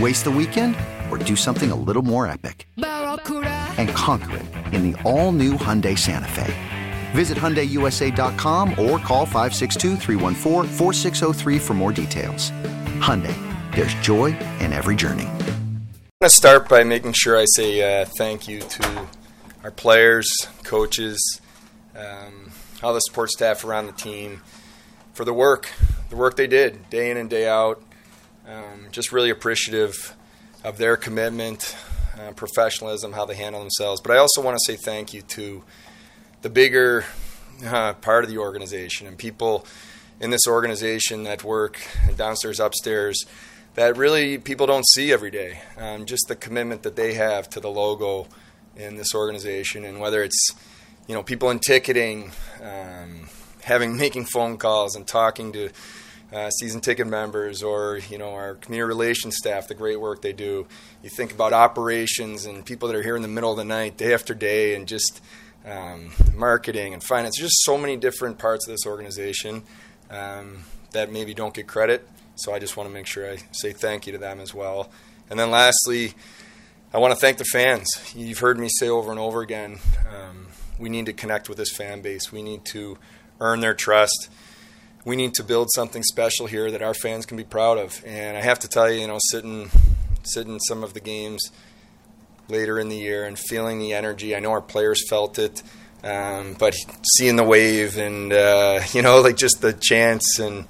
Waste the weekend or do something a little more epic? And conquer it in the all new Hyundai Santa Fe. Visit HyundaiUSA.com or call 562 for more details. Hyundai, there's joy in every journey. I'm going to start by making sure I say uh, thank you to our players, coaches, um, all the support staff around the team for the work, the work they did day in and day out. Um, just really appreciative of their commitment, uh, professionalism, how they handle themselves. But I also want to say thank you to the bigger uh, part of the organization and people in this organization that work downstairs, upstairs, that really people don't see every day. Um, just the commitment that they have to the logo in this organization, and whether it's you know people in ticketing, um, having making phone calls and talking to uh, season ticket members, or you know our community relations staff, the great work they do. You think about operations and people that are here in the middle of the night, day after day, and just um, marketing and finance. There's just so many different parts of this organization um, that maybe don't get credit. So I just want to make sure I say thank you to them as well. And then lastly, I want to thank the fans. You've heard me say over and over again um, we need to connect with this fan base. We need to earn their trust. We need to build something special here that our fans can be proud of. And I have to tell you, you know, sitting sitting some of the games later in the year and feeling the energy. I know our players felt it, um, but seeing the wave and uh, you know, like just the chants and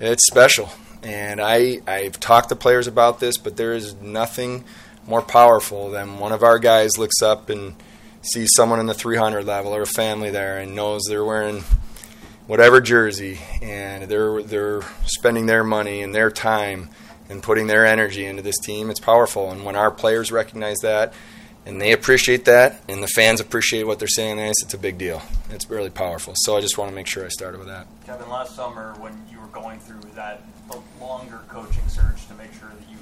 it's special. And I I've talked to players about this, but there is nothing more powerful than one of our guys looks up and sees someone in the 300 level or a family there and knows they're wearing whatever jersey and they're they're spending their money and their time and putting their energy into this team. It's powerful, and when our players recognize that and they appreciate that, and the fans appreciate what they're saying, it's a big deal. It's really powerful. So I just want to make sure I started with that. Kevin, last summer when you were going through that longer coaching search to make sure that you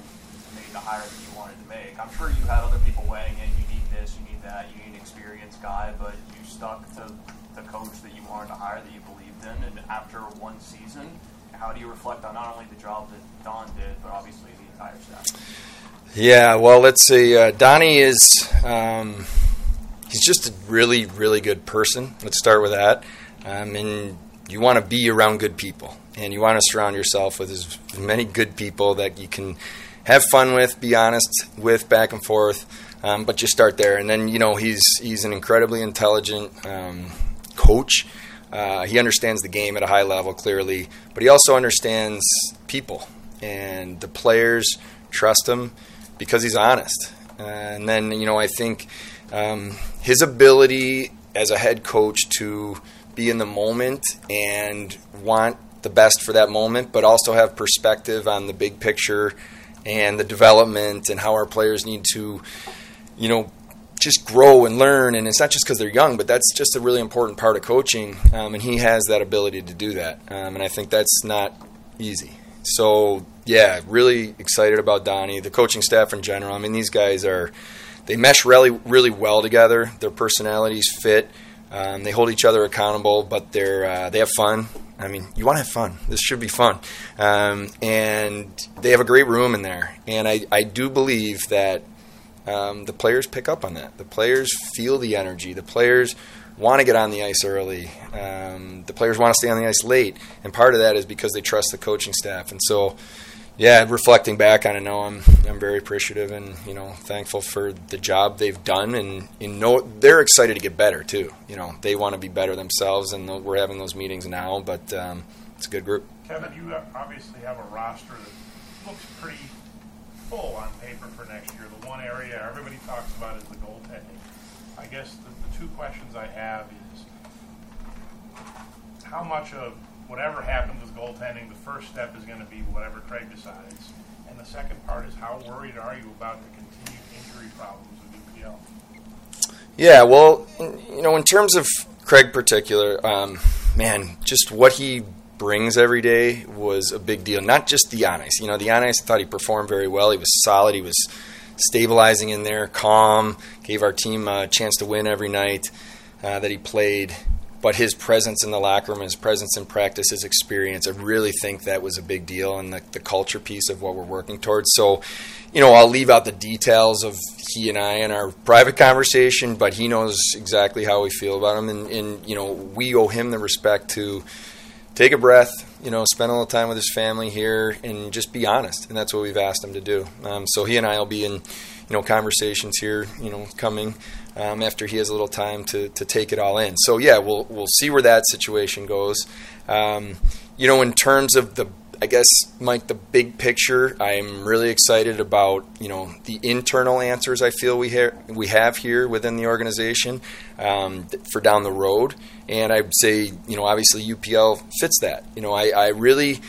made the hire that you wanted to make. I'm sure you had other people weighing in. You need this, you need that, you need an experienced guy, but you stuck to the coach that you wanted to hire, that you believed And after one season, how do you reflect on not only the job that Don did, but obviously the entire staff? Yeah, well, let's see. Uh, Donnie is. Um, he's just a really, really good person. Let's start with that. Um, and you want to be around good people, and you want to surround yourself with as many good people that you can have fun with, be honest with, back and forth. Um, but just start there, and then you know he's he's an incredibly intelligent um, coach. Uh, he understands the game at a high level clearly, but he also understands people, and the players trust him because he's honest. Uh, and then you know I think um, his ability as a head coach to be in the moment and want the best for that moment, but also have perspective on the big picture and the development and how our players need to, you know, just grow and learn. And it's not just because they're young, but that's just a really important part of coaching. Um, and he has that ability to do that. Um, and I think that's not easy. So, yeah, really excited about Donnie, the coaching staff in general. I mean, these guys are, they mesh really, really well together. Their personalities fit. Um, they hold each other accountable, but they're, uh, they have fun I mean, you want to have fun. This should be fun. Um, and they have a great room in there. And I, I do believe that um, the players pick up on that. The players feel the energy. The players want to get on the ice early. Um, the players want to stay on the ice late. And part of that is because they trust the coaching staff. And so, yeah, reflecting back on it now, I'm I'm very appreciative and you know thankful for the job they've done, and you know they're excited to get better too. You know they want to be better themselves, and we're having those meetings now. But um, it's a good group. Kevin, you obviously have a roster that looks pretty full on paper for next year. The one area everybody talks about is the goaltending. I guess the, the two questions I have is how much of whatever happens with goaltending, the first step is going to be whatever Craig decides. And the second part is how worried are you about the continued injury problems of UPL? Yeah, well, you know, in terms of Craig particular, um, man, just what he brings every day was a big deal. Not just the ice. You know, the I thought he performed very well. He was solid. He was stabilizing in there, calm, gave our team a chance to win every night uh, that he played but his presence in the locker room, his presence in practice, his experience, I really think that was a big deal and the, the, culture piece of what we're working towards. So, you know, I'll leave out the details of he and I in our private conversation, but he knows exactly how we feel about him. And, and, you know, we owe him the respect to take a breath, you know, spend a little time with his family here and just be honest. And that's what we've asked him to do. Um, so he and I will be in, you know, conversations here, you know, coming um, after he has a little time to, to take it all in. So yeah, we'll we'll see where that situation goes. Um, you know, in terms of the I guess, Mike, the big picture, I'm really excited about, you know, the internal answers I feel we, ha- we have here within the organization um, for down the road. And I'd say, you know, obviously UPL fits that. You know, I, I really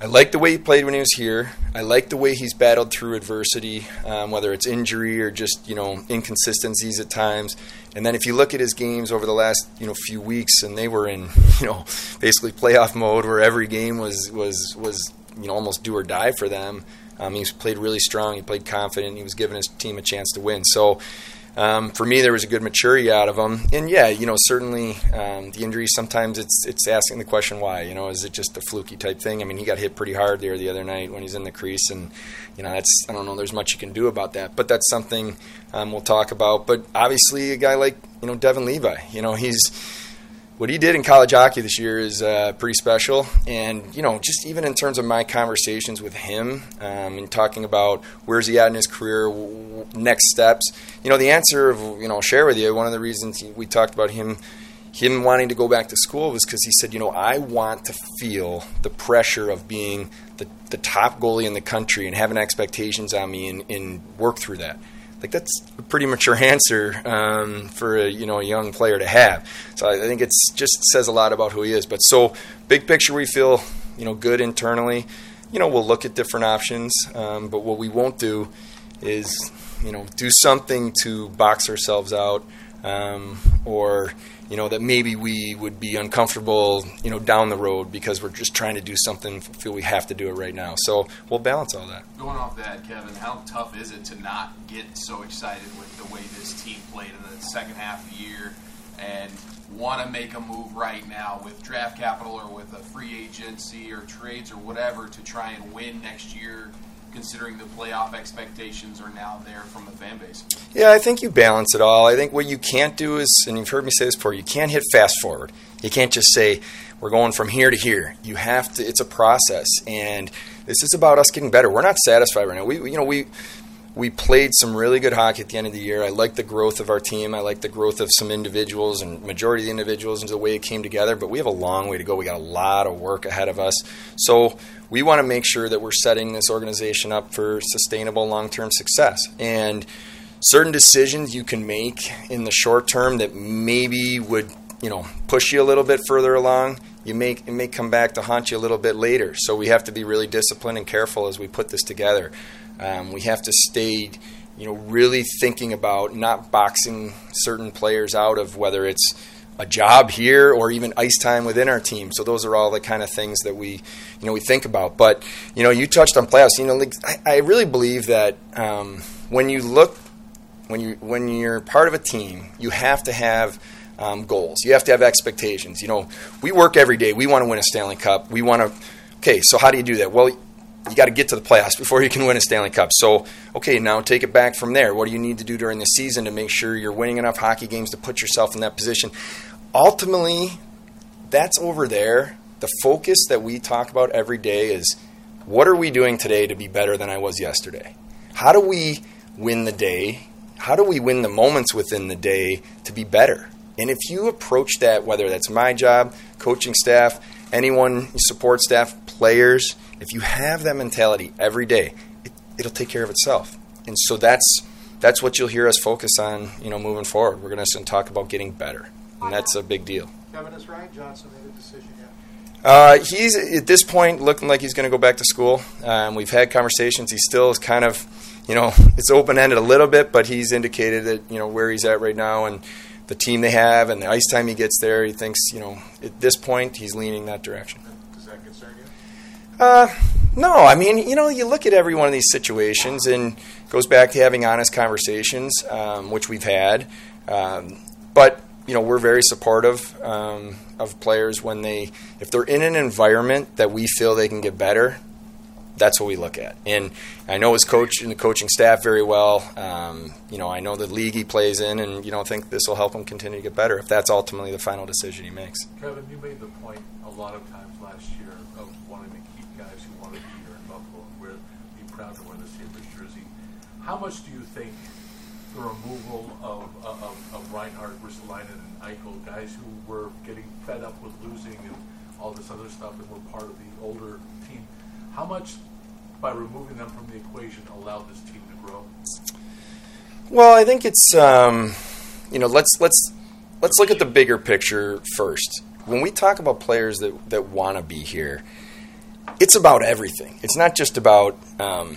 I like the way he played when he was here. I like the way he's battled through adversity, um, whether it's injury or just you know inconsistencies at times. And then if you look at his games over the last you know few weeks, and they were in you know basically playoff mode where every game was was was you know almost do or die for them. Um, he's played really strong. He played confident. He was giving his team a chance to win. So um, for me, there was a good maturity out of him. And yeah, you know, certainly um, the injury. Sometimes it's it's asking the question why. You know, is it just a fluky type thing? I mean, he got hit pretty hard there the other night when he's in the crease, and you know, that's I don't know. There's much you can do about that, but that's something um, we'll talk about. But obviously, a guy like you know Devon Levi, you know, he's what he did in college hockey this year is uh, pretty special. And, you know, just even in terms of my conversations with him um, and talking about where's he at in his career, next steps, you know, the answer, of, you know, I'll share with you, one of the reasons we talked about him him wanting to go back to school was because he said, you know, I want to feel the pressure of being the, the top goalie in the country and having expectations on me and, and work through that like that's a pretty mature answer um, for a you know a young player to have. So I think it's just says a lot about who he is. But so big picture, we feel you know good internally. You know we'll look at different options, um, but what we won't do is you know do something to box ourselves out um, or you know, that maybe we would be uncomfortable, you know, down the road because we're just trying to do something, feel we have to do it right now. So we'll balance all that. Going off that, Kevin, how tough is it to not get so excited with the way this team played in the second half of the year and want to make a move right now with draft capital or with a free agency or trades or whatever to try and win next year? Considering the playoff expectations are now there from the fan base? Yeah, I think you balance it all. I think what you can't do is, and you've heard me say this before, you can't hit fast forward. You can't just say, we're going from here to here. You have to, it's a process. And this is about us getting better. We're not satisfied right now. We, you know, we, we played some really good hockey at the end of the year. I like the growth of our team. I like the growth of some individuals and majority of the individuals and the way it came together. But we have a long way to go. We got a lot of work ahead of us. So we want to make sure that we're setting this organization up for sustainable long-term success. And certain decisions you can make in the short term that maybe would you know push you a little bit further along you may it may come back to haunt you a little bit later so we have to be really disciplined and careful as we put this together um, we have to stay, you know, really thinking about not boxing certain players out of whether it's a job here or even ice time within our team. So those are all the kind of things that we, you know, we think about. But you know, you touched on playoffs. You know, like, I, I, really believe that um, when you look, when you when you're part of a team, you have to have um, goals. You have to have expectations. You know, we work every day. We want to win a Stanley Cup. We want to. Okay, so how do you do that? Well, you got to get to the playoffs before you can win a Stanley Cup. So, okay, now take it back from there. What do you need to do during the season to make sure you're winning enough hockey games to put yourself in that position? Ultimately, that's over there. The focus that we talk about every day is what are we doing today to be better than I was yesterday? How do we win the day? How do we win the moments within the day to be better? And if you approach that, whether that's my job, coaching staff, anyone, support staff, players, if you have that mentality every day, it, it'll take care of itself. And so that's that's what you'll hear us focus on, you know, moving forward. We're going to talk about getting better, and that's a big deal. Kevin, is Ryan Johnson made a decision yet? Uh, he's at this point looking like he's going to go back to school. Um, we've had conversations. He still is kind of, you know, it's open ended a little bit, but he's indicated that you know where he's at right now and the team they have and the ice time he gets there. He thinks, you know, at this point he's leaning that direction. Does that concern you? Uh, no, I mean, you know, you look at every one of these situations and goes back to having honest conversations, um, which we've had. Um, but you know, we're very supportive um, of players when they, if they're in an environment that we feel they can get better. That's what we look at, and I know his coach and the coaching staff very well. Um, you know, I know the league he plays in, and you know, think this will help him continue to get better if that's ultimately the final decision he makes. Kevin, you made the point a lot of times last year of wanting to keep guys who want to be here in Buffalo and wear, be proud to wear the Sabres jersey. How much do you think the removal of, of, of Reinhart, Ristolainen, and Eichel, guys who were getting fed up with losing and all this other stuff and were part of the older team, how much by removing them from the equation allowed this team to grow? Well, I think it's um, you know let's let's let's look at the bigger picture first. When we talk about players that that want to be here, it's about everything. It's not just about um,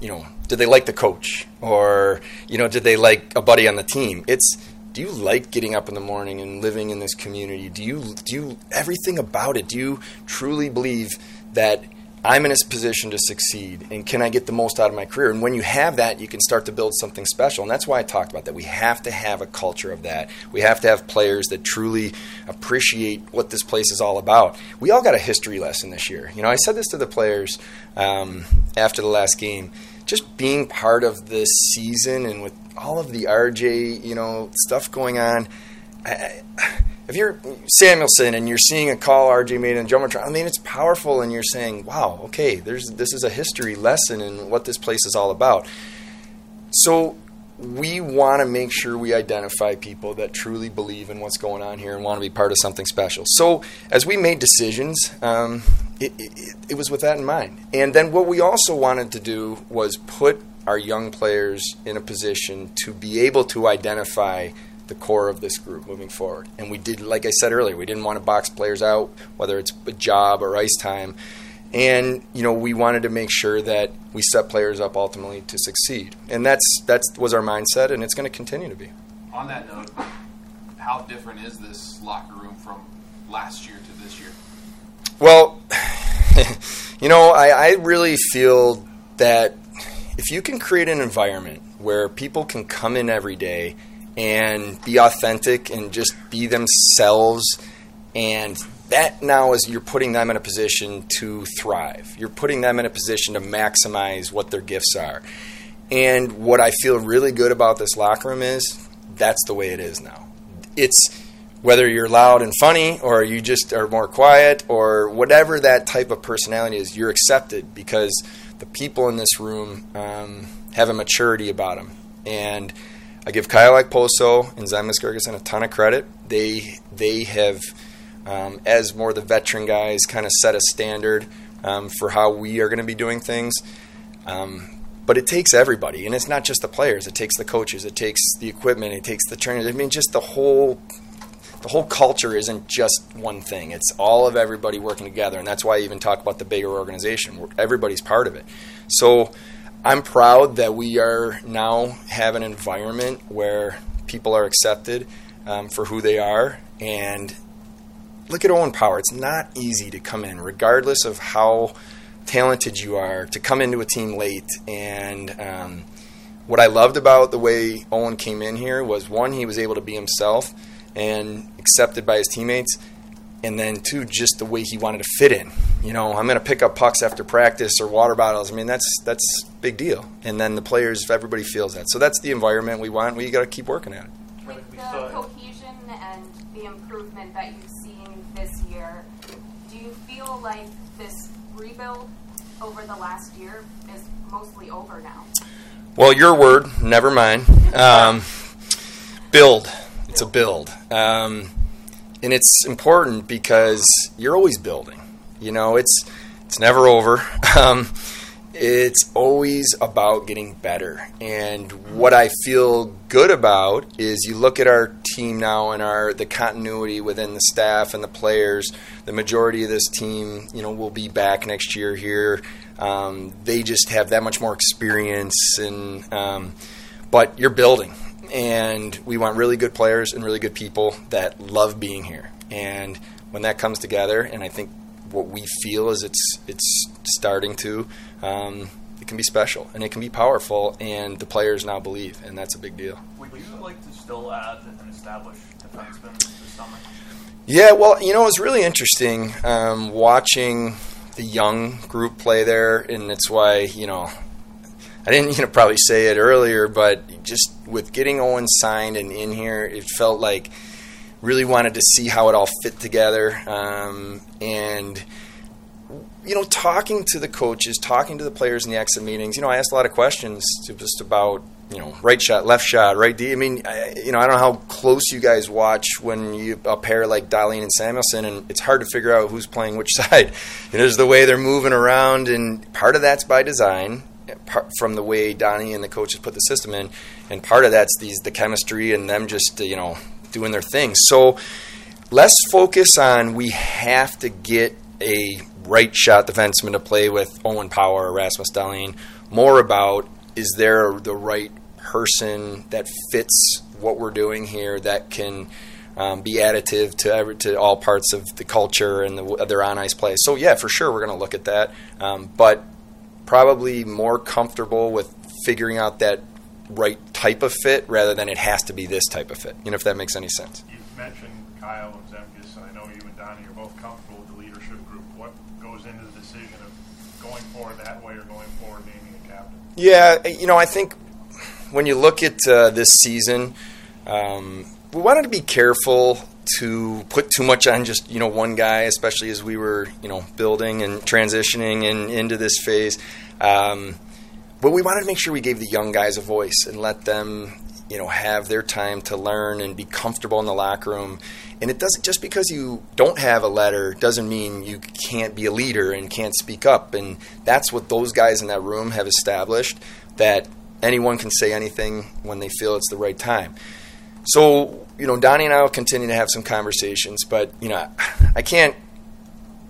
you know did they like the coach or you know did they like a buddy on the team. It's do you like getting up in the morning and living in this community? Do you do you everything about it? Do you truly believe that I'm in a position to succeed and can I get the most out of my career? And when you have that, you can start to build something special. And that's why I talked about that. We have to have a culture of that. We have to have players that truly appreciate what this place is all about. We all got a history lesson this year. You know, I said this to the players um, after the last game. Just being part of this season and with all of the RJ, you know, stuff going on. I, if you're Samuelsson and you're seeing a call RJ made in Jumbotron, I mean it's powerful, and you're saying, "Wow, okay, there's this is a history lesson in what this place is all about." So we want to make sure we identify people that truly believe in what's going on here and want to be part of something special. So as we made decisions, um, it, it, it was with that in mind. And then what we also wanted to do was put our young players in a position to be able to identify the core of this group moving forward. And we did, like I said earlier, we didn't want to box players out, whether it's a job or ice time. And you know, we wanted to make sure that we set players up ultimately to succeed, and that's that was our mindset, and it's going to continue to be. On that note, how different is this locker room from last year to this year? Well, you know, I, I really feel that if you can create an environment where people can come in every day and be authentic and just be themselves. And that now is you're putting them in a position to thrive. You're putting them in a position to maximize what their gifts are. And what i feel really good about this locker room is that's the way it is now. It's whether you're loud and funny or you just are more quiet or whatever that type of personality is you're accepted because the people in this room um, have a maturity about them and I give Kyle Okposo and Zemgus Girgensons a ton of credit. They they have, um, as more the veteran guys, kind of set a standard um, for how we are going to be doing things. Um, but it takes everybody, and it's not just the players. It takes the coaches. It takes the equipment. It takes the trainers. I mean, just the whole the whole culture isn't just one thing. It's all of everybody working together, and that's why I even talk about the bigger organization. Everybody's part of it. So I'm proud that we are now have an environment where people are accepted um, for who they are. And look at Owen Power. It's not easy to come in, regardless of how talented you are, to come into a team late. And um, what I loved about the way Owen came in here was one, he was able to be himself. and accepted by his teammates. And then, too, just the way he wanted to fit in. You know, I'm going to pick up pucks after practice or water bottles. I mean, that's that's big deal. And then the players, if everybody feels that, so that's the environment we want. We got to keep working at it. With the cohesion and the improvement that you've seen this year, do you feel like this rebuild over the last year is mostly over now? Well, your word, never mine. Um, build. It's a build. Um, and it's important because you're always building. You know, it's it's never over. Um, it's always about getting better. And what I feel good about is you look at our team now and our the continuity within the staff and the players. The majority of this team, you know, will be back next year here. Um, they just have that much more experience, and um, but you're building, and we want really good players and really good people that love being here. And when that comes together, and I think what we feel is it's it's starting to. Um, it can be special and it can be powerful, and the players now believe, and that's a big deal. Would you like to still add an established defenseman this summer? Yeah, well, you know, it was really interesting um, watching the young group play there, and it's why you know I didn't you know probably say it earlier, but just with getting Owen signed and in here, it felt like really wanted to see how it all fit together, um, and you know, talking to the coaches, talking to the players in the exit meetings. You know, I asked a lot of questions just about you know right shot, left shot, right D. I mean, I, you know, I don't know how close you guys watch when you a pair like Dahlin and Samuelsson, and it's hard to figure out who's playing which side. Know, there's the way they're moving around, and part of that's by design from the way Donnie and the coaches put the system in, and part of that's these the chemistry and them just you know doing their thing. So let's focus on we have to get a right shot defenseman to play with Owen Power or Rasmus Dahlin. More about is there the right person that fits what we're doing here that can um, be additive to every, to all parts of the culture and the, their on ice play. So yeah, for sure we're going to look at that, um, but probably more comfortable with figuring out that right type of fit rather than it has to be this type of fit. You know, if that makes any sense. You mentioned Kyle and Zemgus, and I know you and Donnie are both comfortable with the leadership group. What goes into the decision of going forward that way or going forward naming a captain? Yeah, you know, I think when you look at uh, this season, um, we wanted to be careful to put too much on just you know one guy, especially as we were you know building and transitioning and into this phase. Um, but we wanted to make sure we gave the young guys a voice and let them you know have their time to learn and be comfortable in the locker room. And it doesn't just because you don't have a letter doesn't mean you can't be a leader and can't speak up. And that's what those guys in that room have established that anyone can say anything when they feel it's the right time. So, you know, Donnie and I will continue to have some conversations, but you know, I can't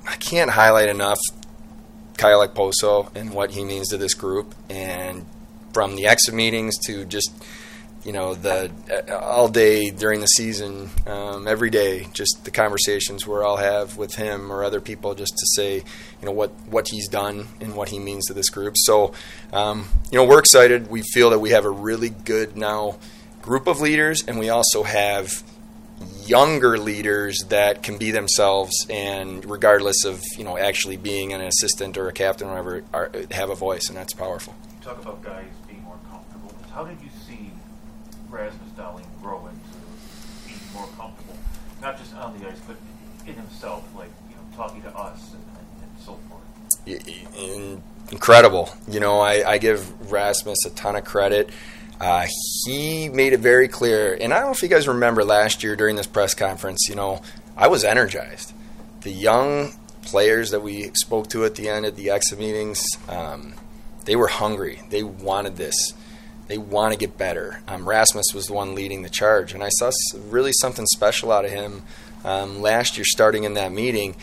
I can't highlight enough Kyle Okposo and what he means to this group. And from the exit meetings to just you know the uh, all day during the season um, every day just the conversations where I'll have with him or other people just to say you know what what he's done and what he means to this group. So um, you know we're excited. We feel that we have a really good now group of leaders, and we also have younger leaders that can be themselves and regardless of you know actually being an assistant or a captain or whatever are, have a voice and that's powerful. You talk about guys being more comfortable. How did you see Rasmus Dahlin grow into being more comfortable? Not just on the ice but in himself like you know talking to us and, and, and so forth. In, incredible. You know I, I give Rasmus a ton of credit uh, he made it very clear, and I don't know if you guys remember last year during this press conference. You know, I was energized. The young players that we spoke to at the end of the exit meetings, um, they were hungry. They wanted this. They want to get better. Um, Rasmus was the one leading the charge, and I saw really something special out of him um, last year, starting in that meeting.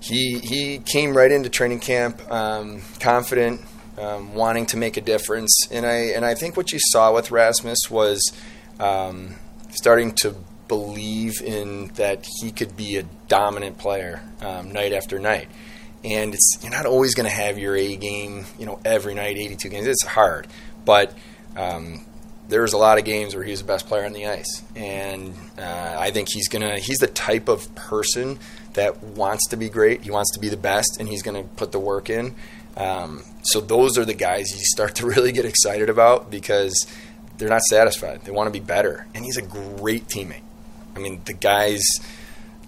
He he came right into training camp um, confident, um, wanting to make a difference. And I and I think what you saw with Rasmus was um, starting to believe in that he could be a dominant player um, night after night. And it's you're not always going to have your A game, you know, every night, 82 games. It's hard, but um, there was a lot of games where he was the best player on the ice, and uh, I think he's gonna. He's the type of person that wants to be great. He wants to be the best, and he's gonna put the work in. Um, so those are the guys you start to really get excited about because they're not satisfied. They want to be better, and he's a great teammate. I mean, the guys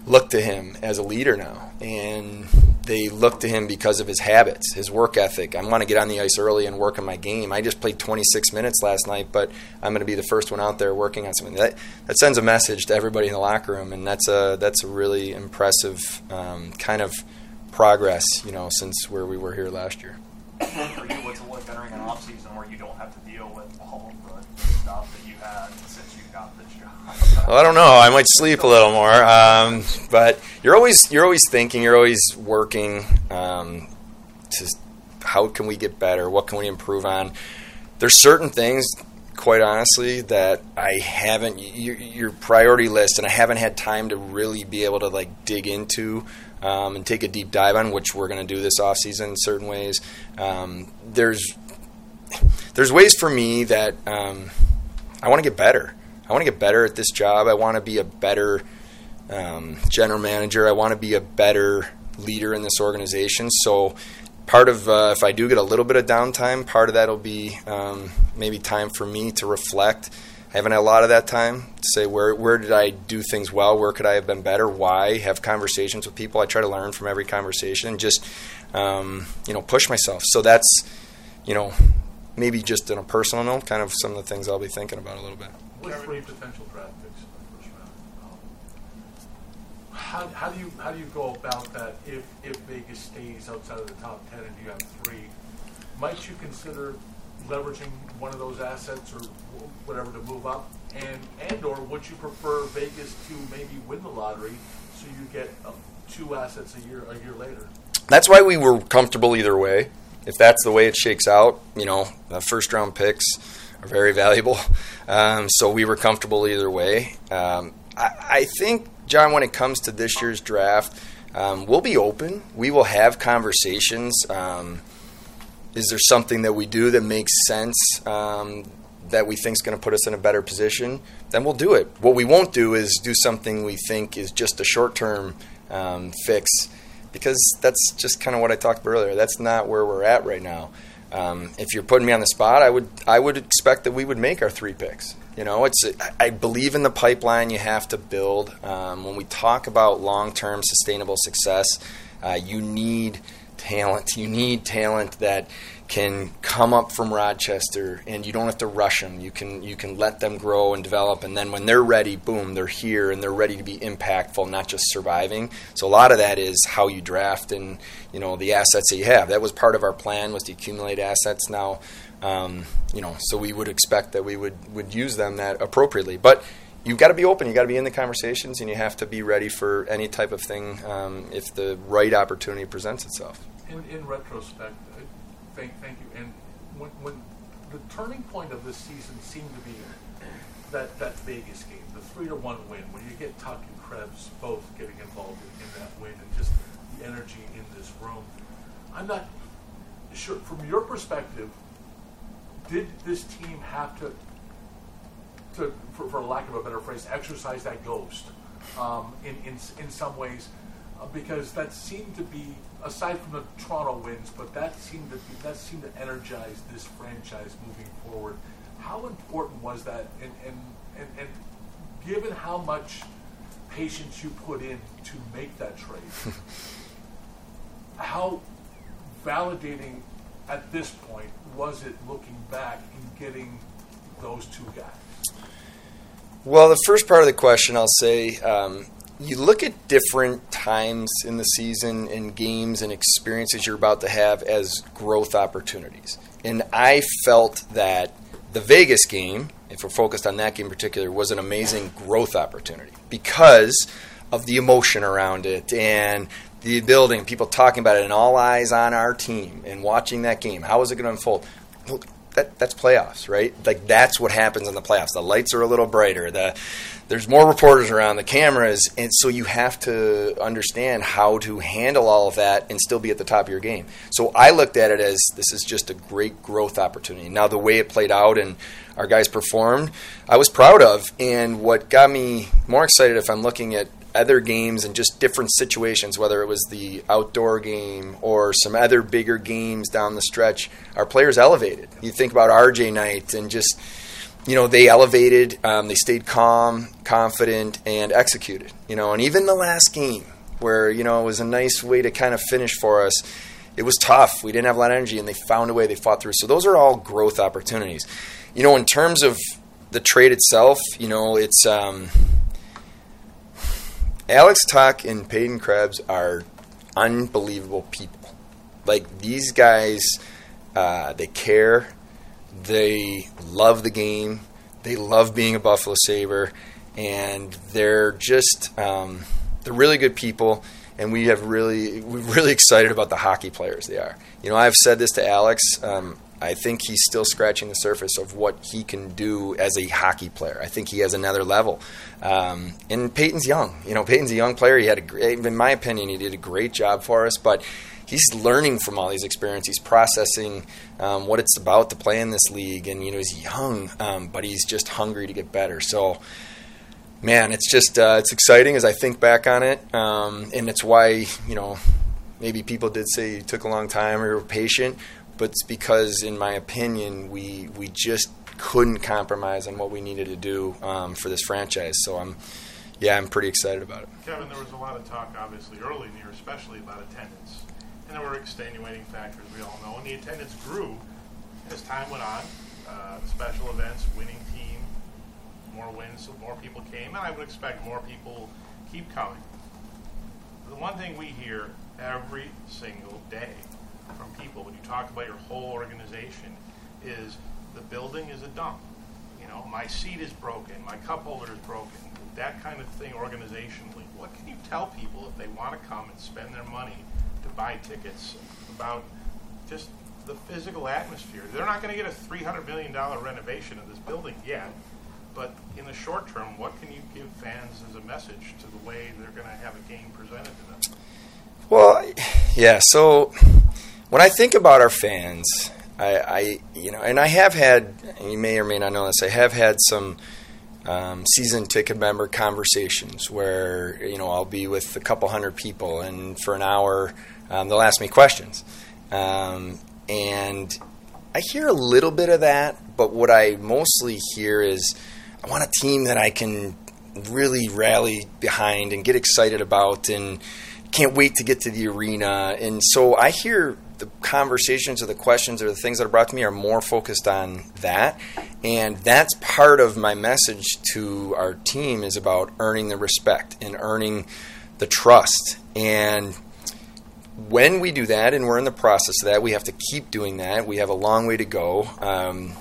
look to him as a leader now, and they look to him because of his habits, his work ethic. I want to get on the ice early and work on my game. I just played 26 minutes last night, but I'm going to be the first one out there working on something. That that sends a message to everybody in the locker room, and that's a that's a really impressive um, kind of progress, you know, since where we were here last year. For you, what's it like entering an off season where you don't have to deal with all of the stuff that you had since you got this job? Well, I don't know. I might sleep a little more, um, but you're always you're always thinking. You're always working um, to how can we get better? What can we improve on? There's certain things, quite honestly, that I haven't your, your priority list, and I haven't had time to really be able to like dig into um, and take a deep dive on, which we're going to do this off season in certain ways. Um, there's there's ways for me that um, I want to get better. I want to get better at this job. I want to be a better um, general manager. I want to be a better leader in this organization. So, part of uh, if I do get a little bit of downtime, part of that will be um, maybe time for me to reflect. I haven't had a lot of that time to say where where did I do things well, where could I have been better, why. Have conversations with people. I try to learn from every conversation and just um, you know push myself. So that's you know maybe just on a personal note, kind of some of the things I'll be thinking about a little bit. With three potential draft picks in the first round, um, how, how do you how do you go about that if if Vegas stays outside of the top ten and you have three? Might you consider leveraging one of those assets or whatever to move up, and and or would you prefer Vegas to maybe win the lottery so you get uh, two assets a year a year later? That's why we were comfortable either way. If that's the way it shakes out, you know, first round picks are very valuable. Um, so we were comfortable either way. Um, I, I, think, John, when it comes to this year's draft, um, we'll be open. We will have conversations. Um, is there something that we do that makes sense um, that we think is going to put us in a better position? Then we'll do it. What we won't do is do something we think is just a short term um, fix because that's just kind of what I talked about earlier. That's not where we're at right now. Um, if you're putting me on the spot, I would I would expect that we would make our three picks. You know, it's I believe in the pipeline you have to build. Um, when we talk about long-term sustainable success, uh, you need talent. You need talent that can come up from Rochester, and you don't have to rush them. You can you can let them grow and develop, and then when they're ready, boom, they're here and they're ready to be impactful, not just surviving. So a lot of that is how you draft and you know the assets that you have. That was part of our plan was to accumulate assets. Now, um, you know, so we would expect that we would would use them that appropriately, but. You've got to be open. You've got to be in the conversations, and you have to be ready for any type of thing um, if the right opportunity presents itself. In, in retrospect, Thank, thank you. And when, when the turning point of this season seemed to be that, that Vegas game, the three to one win, when you get Tuch and Krebs both getting involved in, in that win, and just the energy in this room. I'm not sure from your perspective. Did this team have to, to for, for lack of a better phrase, exercise that ghost um, in, in in some ways? Uh, because that seemed to be aside from the Toronto wins, but that seemed to be, that seemed to energize this franchise moving forward. How important was that? And and, and, and given how much patience you put in to make that trade, how validating at this point was it looking back in getting those two guys? Well, the first part of the question, I'll say, um, you look at different times in the season and games and experiences you're about to have as growth opportunities. And I felt that the Vegas game, if we're focused on that game in particular, was an amazing growth opportunity because of the emotion around it and the building, people talking about it, and all eyes on our team and watching that game. How is it going to unfold? that that's playoffs, right? Like that's what happens in the playoffs. The lights are a little brighter. The there's more reporters around the cameras, and so you have to understand how to handle all of that and still be at the top of your game. So I looked at it as this is just a great growth opportunity. Now the way it played out and our guys performed, I was proud of. And what got me more excited, if I'm looking at other games and just different situations, whether it was the outdoor game or some other bigger games down the stretch, our players elevated. You think about RJ night and just, you know, they elevated, um, they stayed calm, confident, and executed. You know, and even the last game where, you know, it was a nice way to kind of finish for us. It was tough. We didn't have a lot of energy, and they found a way. They fought through. So those are all growth opportunities. You know, in terms of the trade itself, you know, it's um, Alex Tuch and Peyton Krebs are unbelievable people. Like these guys, uh, they care. They love the game. They love being a Buffalo Saber, and they're just um, they're really good people. And we have really we're really excited about the hockey players they are. You know, I've said this to Alex. Um, I think he's still scratching the surface of what he can do as a hockey player. I think he has another level. Um, and Peyton's young. You know, Peyton's a young player. He had a great, in my opinion, he did a great job for us. But he's learning from all these experiences. He's processing um, what it's about to play in this league. And you know, he's young, um, but he's just hungry to get better. So. Man, it's just uh, it's exciting as I think back on it, um, and it's why you know maybe people did say you took a long time or you were patient but it's because, in my opinion, we we just couldn't compromise on what we needed to do um, for this franchise. So I'm, yeah, I'm pretty excited about it. Kevin, there was a lot of talk, obviously, early in the year, especially about attendance, and there were extenuating factors we all know, and the attendance grew as time went on. Uh, special events, winning team, more wins, so more people came, and I would expect more people keep coming. The one thing we hear every single day from people when you talk about your whole organization is the building is a dump. You know, my seat is broken, my cup holder is broken, that kind of thing organizationally. What can you tell people if they want to come and spend their money to buy tickets about just the physical atmosphere? They're not going to get a $300 million renovation of this building yet, but in the short term, what can you give fans as a message to the way they're going to have a game presented to them? Well, yeah, so when I think about our fans, I, I, you know, and I have had, you may or may not know this, I have had some um, season ticket member conversations where you know I'll be with a couple hundred people, and for an hour um, they'll ask me questions, um, and I hear a little bit of that, but what I mostly hear is I want a team that I can really rally behind and get excited about, and can't wait to get to the arena. And so I hear the conversations or the questions or the things that are brought to me are more focused on that. And that's part of my message to our team is about earning the respect and earning the trust. And when we do that, and we're in the process of that, we have to keep doing that. We have a long way to go. Um,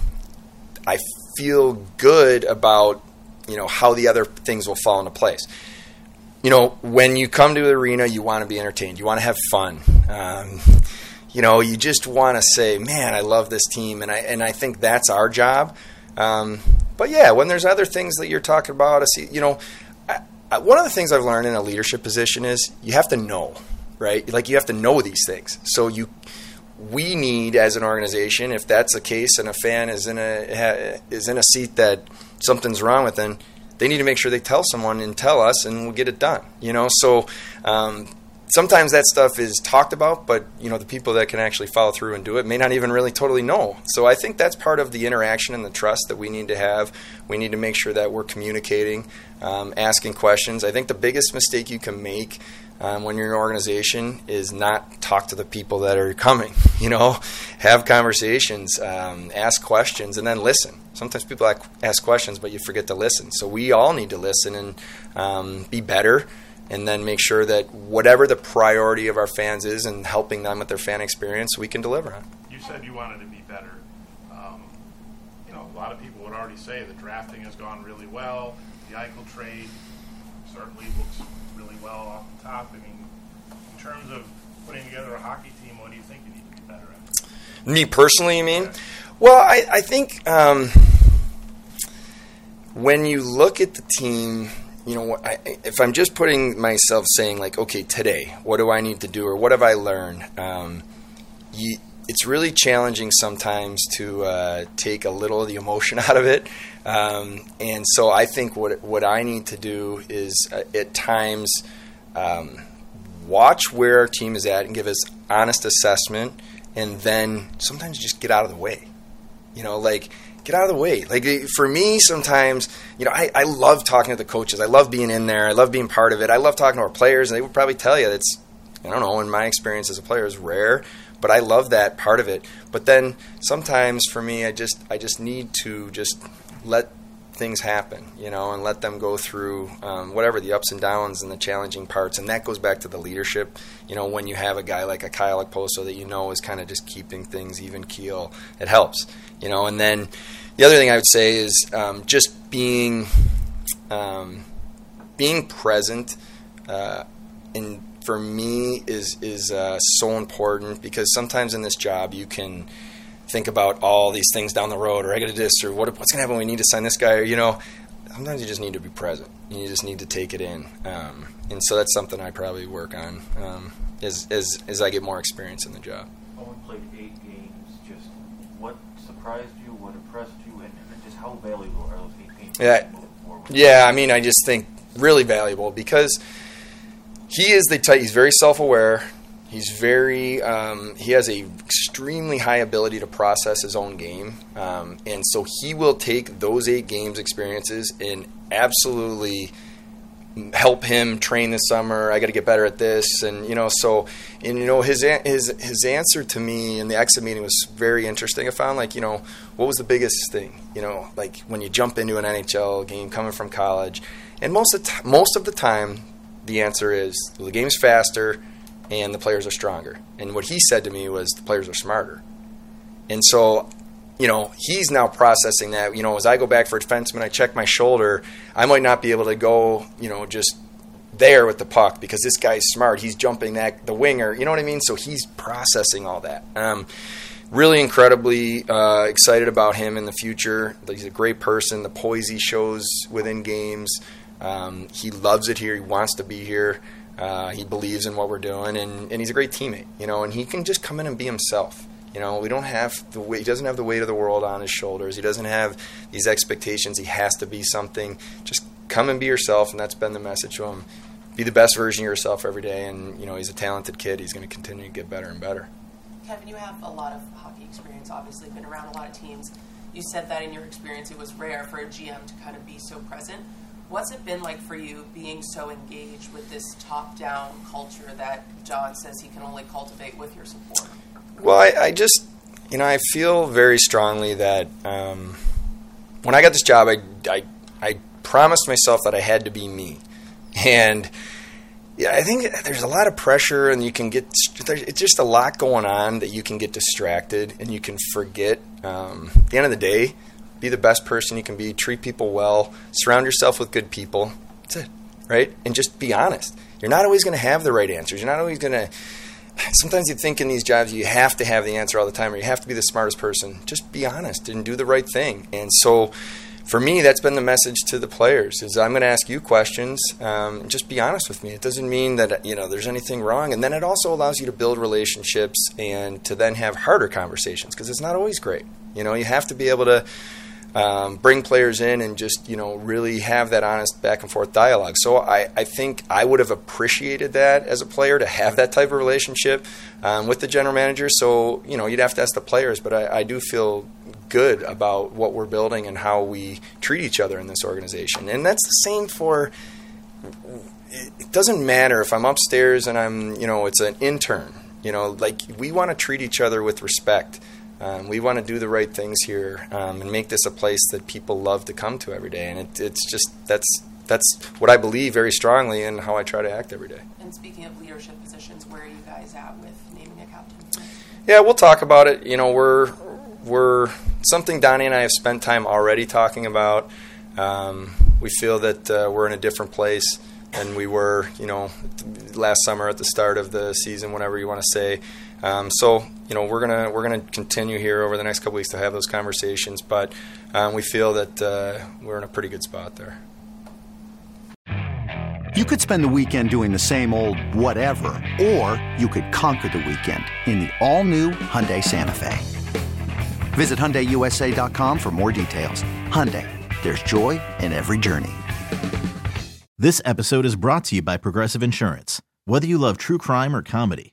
I feel good about you know how the other things will fall into place. You know, when you come to the arena, you want to be entertained. You want to have fun. Um, you know, you just want to say, "Man, I love this team," and I and I think that's our job. Um, but yeah, when there's other things that you're talking about, I see, you know, I, I, one of the things I've learned in a leadership position is you have to know, right? Like you have to know these things. So you, we need as an organization, if that's the case, and a fan is in a is in a seat that something's wrong with, them, they need to make sure they tell someone and tell us, and we'll get it done. You know, so um, sometimes that stuff is talked about, but you know the people that can actually follow through and do it may not even really totally know. So I think that's part of the interaction and the trust that we need to have. We need to make sure that we're communicating, um, asking questions. I think the biggest mistake you can make um, when you're an organization is not talk to the people that are coming. You know, have conversations, um, ask questions, and then listen. Sometimes people ask questions, but you forget to listen. So we all need to listen and um, be better and then make sure that whatever the priority of our fans is and helping them with their fan experience, we can deliver on. You said you wanted to be better. Um, you know, a lot of people would already say the drafting has gone really well. The Eichel trade certainly looks really well off the top. I mean, in terms of putting together a hockey team, what do you think you need to be better at? Me personally, you mean? Well, I, I think um, when you look at the team, you know, I, if I'm just putting myself saying like, okay, today, what do I need to do, or what have I learned? Um, you, it's really challenging sometimes to uh, take a little of the emotion out of it, um, and so I think what what I need to do is uh, at times um, watch where our team is at and give us honest assessment, and then sometimes just get out of the way. You know, like get out of the way. Like for me, sometimes you know, I, I love talking to the coaches. I love being in there. I love being part of it. I love talking to our players, and they would probably tell you it's I don't know. In my experience as a player, is rare, but I love that part of it. But then sometimes for me, I just I just need to just let things happen, you know, and let them go through um, whatever the ups and downs and the challenging parts. And that goes back to the leadership. You know, when you have a guy like a Kyle Okposo that you know is kind of just keeping things even keel, it helps, you know. And then the other thing I would say is um, just being um, being present. Uh, for me is is uh, so important because sometimes in this job you can think about all these things down the road, or I got to do this, or what, what's going to happen when we need to sign this guy, or you know, sometimes you just need to be present. You just need to take it in, um, and so that's something I probably work on um, as, as as I get more experience in the job. Owen played eight games. Just what surprised you? What impressed you? And, and just how valuable are those eight games? Yeah, yeah. I mean, I just think really valuable because he is the type. He's very self-aware. He's very um, he has a extremely high ability to process his own game, um, and so he will take those eight games experiences and absolutely help him train this summer. I got to get better at this, and you know, so and you know his his his answer to me in the exit meeting was very interesting. I found like you know what was the biggest thing, you know, like when you jump into an NHL game coming from college, and most of the t- most of the time the answer is well, the game's faster and the players are stronger. And what he said to me was the players are smarter. And so, you know, he's now processing that. You know, as I go back for a defenseman, I check my shoulder. I might not be able to go, you know, just there with the puck because this guy's smart. He's jumping that the winger. You know what I mean? So he's processing all that. Um, really incredibly uh, excited about him in the future. He's a great person. The poise he shows within games. Um, he loves it here. He wants to be here. Uh, he believes in what we're doing, and, and he's a great teammate, you know. And he can just come in and be himself. You know, we don't have the. He doesn't have the weight of the world on his shoulders. He doesn't have these expectations. He has to be something. Just come and be yourself, and that's been the message to him. Be the best version of yourself every day, and you know he's a talented kid. He's going to continue to get better and better. Kevyn, you have a lot of hockey experience. Obviously, been around a lot of teams. You said that in your experience, it was rare for a GM to kind of be so present. What's it been like for you being so engaged with this top down culture that John says he can only cultivate with your support? Well, I, I just, you know, I feel very strongly that um, when I got this job, I, I, I promised myself that I had to be me. And yeah, I think there's a lot of pressure, and you can get, it's just a lot going on that you can get distracted and you can forget. Um, at the end of the day, be the best person you can be, treat people well, surround yourself with good people. That's it, right? And just be honest. You're not always going to have the right answers. You're not always going to. Sometimes you think in these jobs you have to have the answer all the time, or you have to be the smartest person. Just be honest and do the right thing. And so, for me, that's been the message to the players: is I'm going to ask you questions. Um, just be honest with me. It doesn't mean that you know there's anything wrong, and then it also allows you to build relationships and to then have harder conversations because it's not always great. You know, you have to be able to um, bring players in and just you know really have that honest back and forth dialogue. So I, I think I would have appreciated that as a player to have that type of relationship um, with the general manager. So you know you'd have to ask the players, but I, I do feel good about what we're building and how we treat each other in this organization, and that's the same for. It doesn't matter if I'm upstairs and I'm, you know, it's an intern. You know, like we want to treat each other with respect. Um, we want to do the right things here um, and make this a place that people love to come to every day. And it, it's just that's that's what I believe very strongly and how I try to act every day. And speaking of leadership positions, where are you guys at with naming a captain? Yeah, we'll talk about it. You know, we're we're something Donnie and I have spent time already talking about. Um, we feel that uh, we're in a different place than we were, you know, last summer at the start of the season, whatever you want to say. Um, so you know we're gonna we're gonna continue here over the next couple weeks to have those conversations, but um, we feel that uh, we're in a pretty good spot there. You could spend the weekend doing the same old whatever, or you could conquer the weekend in the all-new Hyundai Santa Fe. Visit HyundaiUSA.com for more details. Hyundai, there's joy in every journey. This episode is brought to you by Progressive Insurance. Whether you love true crime or comedy,